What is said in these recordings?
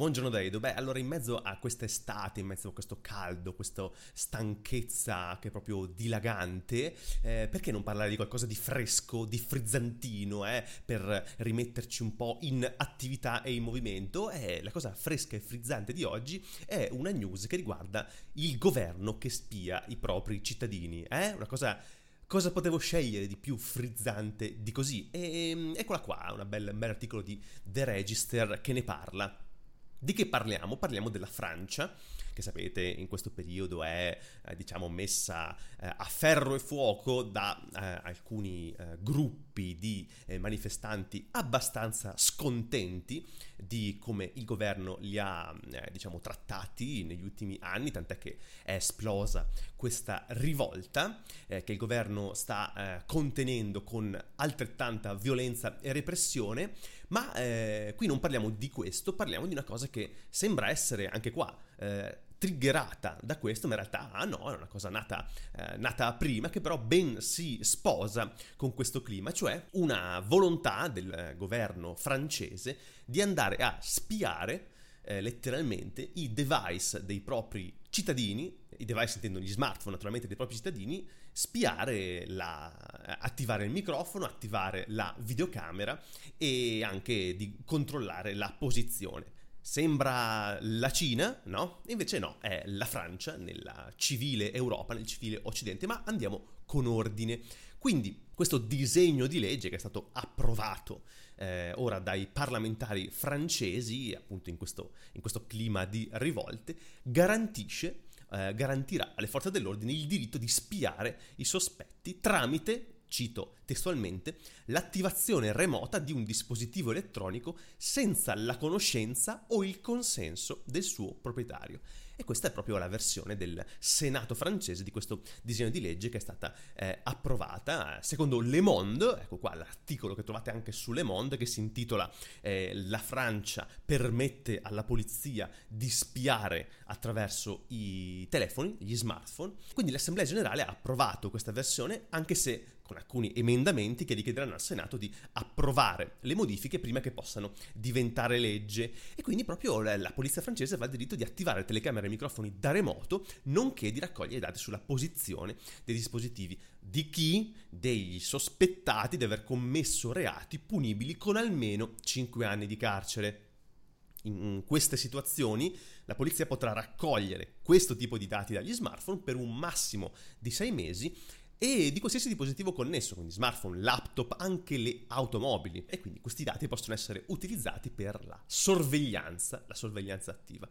Buongiorno da Edo. Beh, allora in mezzo a questa estate, in mezzo a questo caldo, questa stanchezza che è proprio dilagante, eh, perché non parlare di qualcosa di fresco, di frizzantino, eh, per rimetterci un po' in attività e in movimento? Eh, la cosa fresca e frizzante di oggi è una news che riguarda il governo che spia i propri cittadini. Eh? Una cosa cosa potevo scegliere di più frizzante di così? E ehm, eccola qua, un bel articolo di The Register che ne parla. Di che parliamo? Parliamo della Francia, che sapete in questo periodo è eh, diciamo messa eh, a ferro e fuoco da eh, alcuni eh, gruppi di eh, manifestanti abbastanza scontenti di come il governo li ha diciamo trattati negli ultimi anni, tant'è che è esplosa questa rivolta che il governo sta contenendo con altrettanta violenza e repressione, ma qui non parliamo di questo, parliamo di una cosa che sembra essere anche qua eh, triggerata da questo, ma in realtà ah, no, è una cosa nata, eh, nata, prima, che però ben si sposa con questo clima, cioè una volontà del governo francese di andare a spiare eh, letteralmente i device dei propri cittadini, i device intendo gli smartphone naturalmente dei propri cittadini, spiare, la, attivare il microfono, attivare la videocamera e anche di controllare la posizione. Sembra la Cina, no? Invece no, è la Francia nella civile Europa, nel civile Occidente, ma andiamo con ordine. Quindi questo disegno di legge che è stato approvato eh, ora dai parlamentari francesi, appunto in questo, in questo clima di rivolte, garantisce, eh, garantirà alle forze dell'ordine il diritto di spiare i sospetti tramite cito testualmente, l'attivazione remota di un dispositivo elettronico senza la conoscenza o il consenso del suo proprietario. E questa è proprio la versione del Senato francese di questo disegno di legge che è stata eh, approvata. Secondo Le Monde, ecco qua l'articolo che trovate anche su Le Monde che si intitola eh, La Francia permette alla polizia di spiare attraverso i telefoni, gli smartphone. Quindi l'Assemblea generale ha approvato questa versione anche se con alcuni emendamenti che richiederanno al Senato di approvare le modifiche prima che possano diventare legge. E quindi proprio la, la polizia francese avrà il diritto di attivare telecamere e microfoni da remoto, nonché di raccogliere dati sulla posizione dei dispositivi di chi? Degli sospettati di aver commesso reati punibili con almeno 5 anni di carcere. In queste situazioni la polizia potrà raccogliere questo tipo di dati dagli smartphone per un massimo di 6 mesi e di qualsiasi dispositivo connesso, quindi smartphone, laptop, anche le automobili. E quindi questi dati possono essere utilizzati per la sorveglianza, la sorveglianza attiva.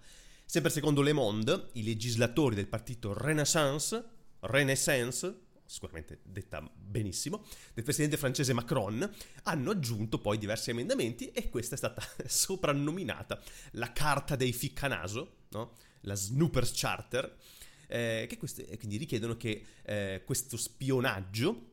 Sempre secondo Le Monde, i legislatori del partito Renaissance, Renaissance, sicuramente detta benissimo, del presidente francese Macron, hanno aggiunto poi diversi emendamenti e questa è stata soprannominata la carta dei ficcanaso, no? la Snoopers Charter, eh, queste, quindi richiedono che eh, questo spionaggio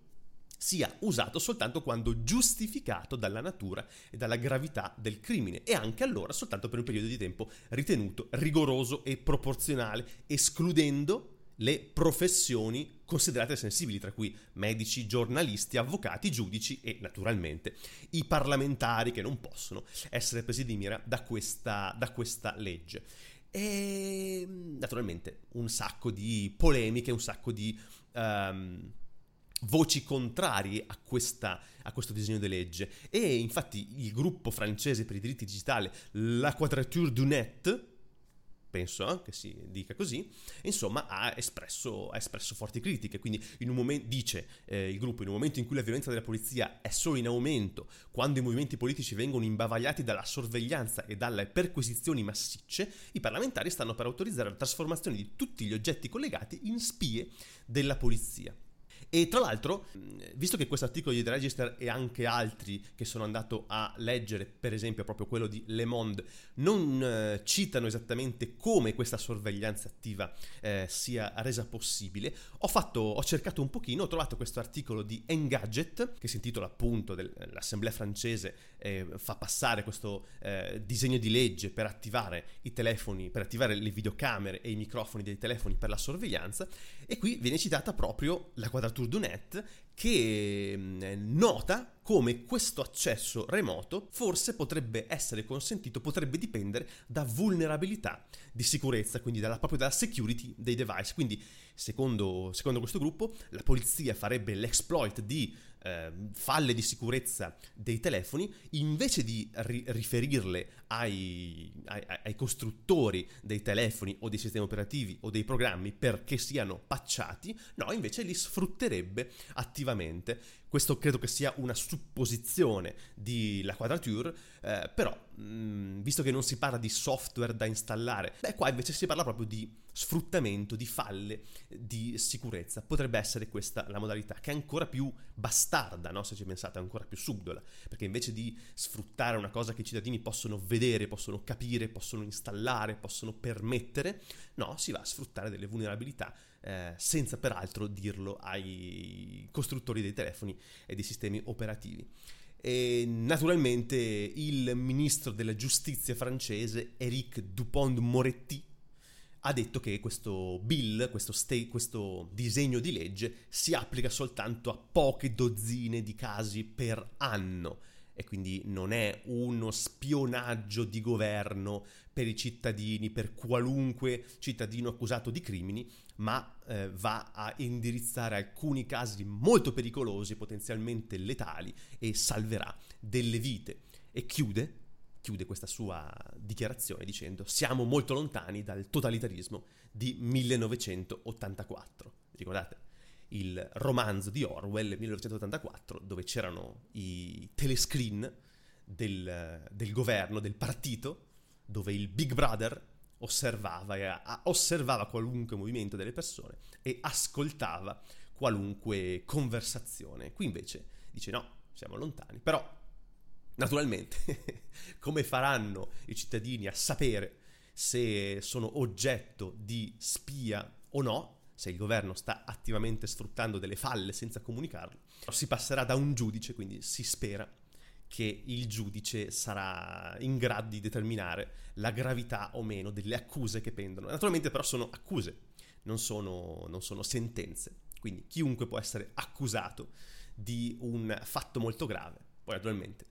sia usato soltanto quando giustificato dalla natura e dalla gravità del crimine e anche allora soltanto per un periodo di tempo ritenuto rigoroso e proporzionale, escludendo le professioni considerate sensibili, tra cui medici, giornalisti, avvocati, giudici e naturalmente i parlamentari che non possono essere presi di mira da questa, da questa legge. E naturalmente un sacco di polemiche, un sacco di um, voci contrarie a, questa, a, questo disegno di legge. E infatti il gruppo francese per i diritti digitali, La Quadrature du Net, penso eh, che si dica così, insomma ha espresso, ha espresso forti critiche, quindi momento, dice eh, il gruppo, in un momento in cui la violenza della polizia è solo in aumento, quando i movimenti politici vengono imbavagliati dalla sorveglianza e dalle perquisizioni massicce, i parlamentari stanno per autorizzare la trasformazione di tutti gli oggetti collegati in spie della polizia. E tra l'altro, visto che questo articolo di The Register e anche altri che sono andato a leggere, per esempio proprio quello di Le Monde, non eh, citano esattamente come questa sorveglianza attiva eh, sia resa possibile, ho, fatto, ho cercato un pochino, ho trovato questo articolo di Engadget, che si intitola appunto dell'Assemblea francese, eh, fa passare questo eh, disegno di legge per attivare i telefoni, per attivare le videocamere e i microfoni dei telefoni per la sorveglianza, e qui viene citata proprio la quadratura Tour du Net che mm, nota come questo accesso remoto forse potrebbe essere consentito, potrebbe dipendere da vulnerabilità di sicurezza, quindi dalla, proprio dalla security dei device. Quindi, secondo, secondo questo gruppo, la polizia farebbe l'exploit di eh, falle di sicurezza dei telefoni, invece di ri- riferirle ai, ai, ai, costruttori dei telefoni o dei sistemi operativi o dei programmi perché siano pacciati, no, invece li sfrutterebbe attivamente. Questo credo che sia una supposizione di La Quadrature, eh, però mh, mm, visto che non si parla di software da installare, beh qua invece si parla proprio di sfruttamento, di falle di sicurezza. Potrebbe essere questa la modalità, che è ancora più bastarda, no? se ci pensate, ancora più subdola, perché invece di sfruttare una cosa che i cittadini possono vedere, possono capire, possono installare, possono permettere, no, si va a sfruttare delle vulnerabilità eh, senza peraltro dirlo ai costruttori dei telefoni e dei sistemi operativi. E naturalmente il ministro della giustizia francese, Eric Dupont-Moretti, ha detto che questo bill, questo, sta- questo, disegno di legge si applica soltanto a poche dozzine di casi per anno e quindi non è uno spionaggio di governo per i cittadini, per qualunque cittadino accusato di crimini, ma eh, va a indirizzare alcuni casi molto pericolosi, potenzialmente letali e salverà delle vite. E chiude, chiude questa sua dichiarazione dicendo siamo molto lontani dal totalitarismo di 1984. Ricordate? Il romanzo di Orwell 1984 dove c'erano i telescreen del, del governo, del partito, dove il Big Brother osservava, osservava qualunque movimento delle persone e ascoltava qualunque conversazione. Qui invece dice no, siamo lontani, però naturalmente come faranno i cittadini a sapere se sono oggetto di spia o no, se il governo sta attivamente sfruttando delle falle senza comunicarlo, si passerà da un giudice, quindi si spera che il giudice sarà in grado di determinare la gravità o meno delle accuse che pendono. Naturalmente però sono accuse, non sono, non sono sentenze, quindi chiunque può essere accusato di un fatto molto grave. Poi naturalmente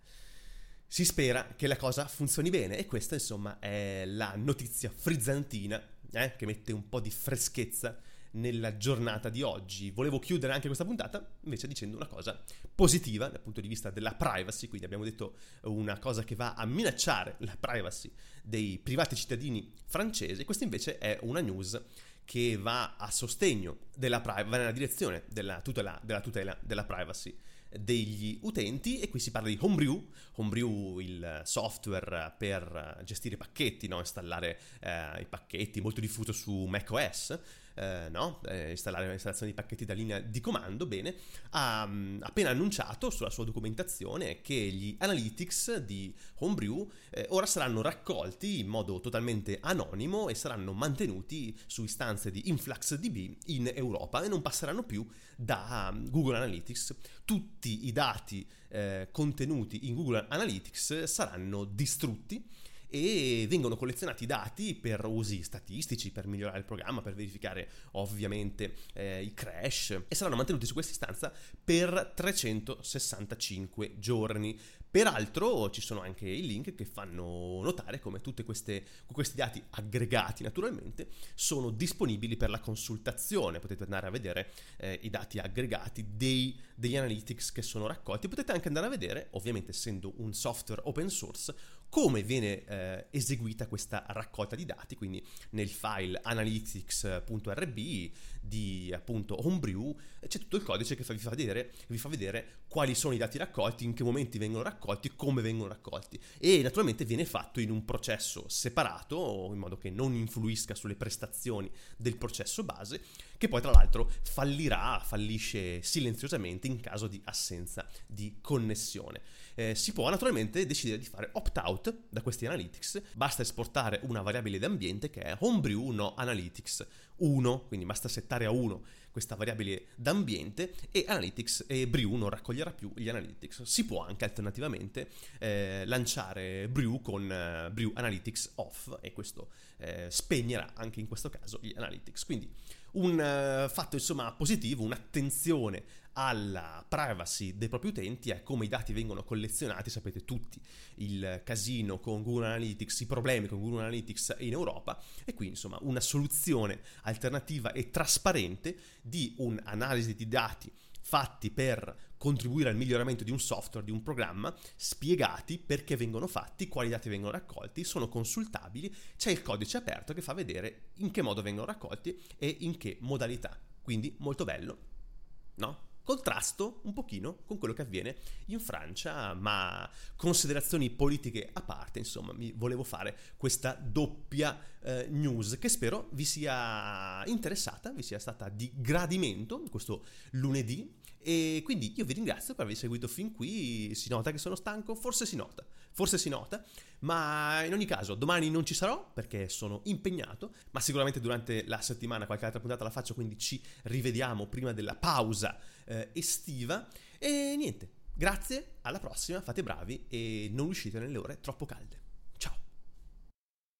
si spera che la cosa funzioni bene e questa insomma è la notizia frizzantina eh, che mette un po' di freschezza nella giornata di oggi. Volevo chiudere anche questa puntata invece dicendo una cosa positiva dal punto di vista della privacy, quindi abbiamo detto una cosa che va a minacciare la privacy dei privati cittadini francesi, questa invece è una news che va a sostegno della privacy, va nella direzione della tutela, della tutela della privacy degli utenti. E qui si parla di Homebrew, Homebrew il software per gestire i pacchetti, no? installare eh, i pacchetti, molto diffuso su macOS eh, no? eh, installare l'installazione di pacchetti da linea di comando, bene, ha mh, appena annunciato sulla sua documentazione che gli analytics di Homebrew eh, ora saranno raccolti in modo totalmente anonimo e saranno mantenuti su istanze di InfluxDB in Europa e non passeranno più da Google Analytics. Tutti i dati eh, contenuti in Google Analytics saranno distrutti e vengono collezionati dati per usi statistici, per migliorare il programma, per verificare ovviamente eh, i crash e saranno mantenuti su questa istanza per 365 giorni. Peraltro ci sono anche i link che fanno notare come tutti questi dati aggregati naturalmente sono disponibili per la consultazione, potete andare a vedere eh, i dati aggregati dei, degli analytics che sono raccolti, potete anche andare a vedere, ovviamente essendo un software open source, come viene eh, eseguita questa raccolta di dati, quindi nel file analytics.rb di appunto Homebrew c'è tutto il codice che vi fa, vedere, vi fa vedere quali sono i dati raccolti, in che momenti vengono raccolti, come vengono raccolti. E naturalmente viene fatto in un processo separato in modo che non influisca sulle prestazioni del processo base che poi tra l'altro fallirà, fallisce silenziosamente in caso di assenza di connessione eh, si può naturalmente decidere di fare opt-out da questi analytics, basta esportare una variabile d'ambiente che è homebrew no analytics 1, quindi basta settare a 1 questa variabile d'ambiente e Analytics e Brew non raccoglierà più gli Analytics. Si può anche alternativamente eh, lanciare Brew con eh, Brew Analytics off e questo eh, spegnerà anche in questo caso gli Analytics. Quindi un uh, fatto insomma positivo, un'attenzione alla privacy dei propri utenti a come i dati vengono collezionati, sapete tutti il casino con Google Analytics, i problemi con Google Analytics in Europa e quindi insomma una soluzione alternativa e trasparente di un'analisi di dati fatti per contribuire al miglioramento di un software, di un programma, spiegati perché vengono fatti, quali dati vengono raccolti, sono consultabili, c'è il codice aperto che fa vedere in che modo vengono raccolti e in che modalità. Quindi molto bello, no? contrasto un pochino con quello che avviene in Francia, ma considerazioni politiche a parte, insomma, mi volevo fare questa doppia eh, news che spero vi sia interessata, vi sia stata di gradimento questo lunedì e quindi io vi ringrazio per aver seguito fin qui, si nota che sono stanco, forse si nota, forse si nota, ma in ogni caso domani non ci sarò perché sono impegnato, ma sicuramente durante la settimana qualche altra puntata la faccio, quindi ci rivediamo prima della pausa eh, estiva. E niente, grazie, alla prossima, fate bravi e non uscite nelle ore troppo calde.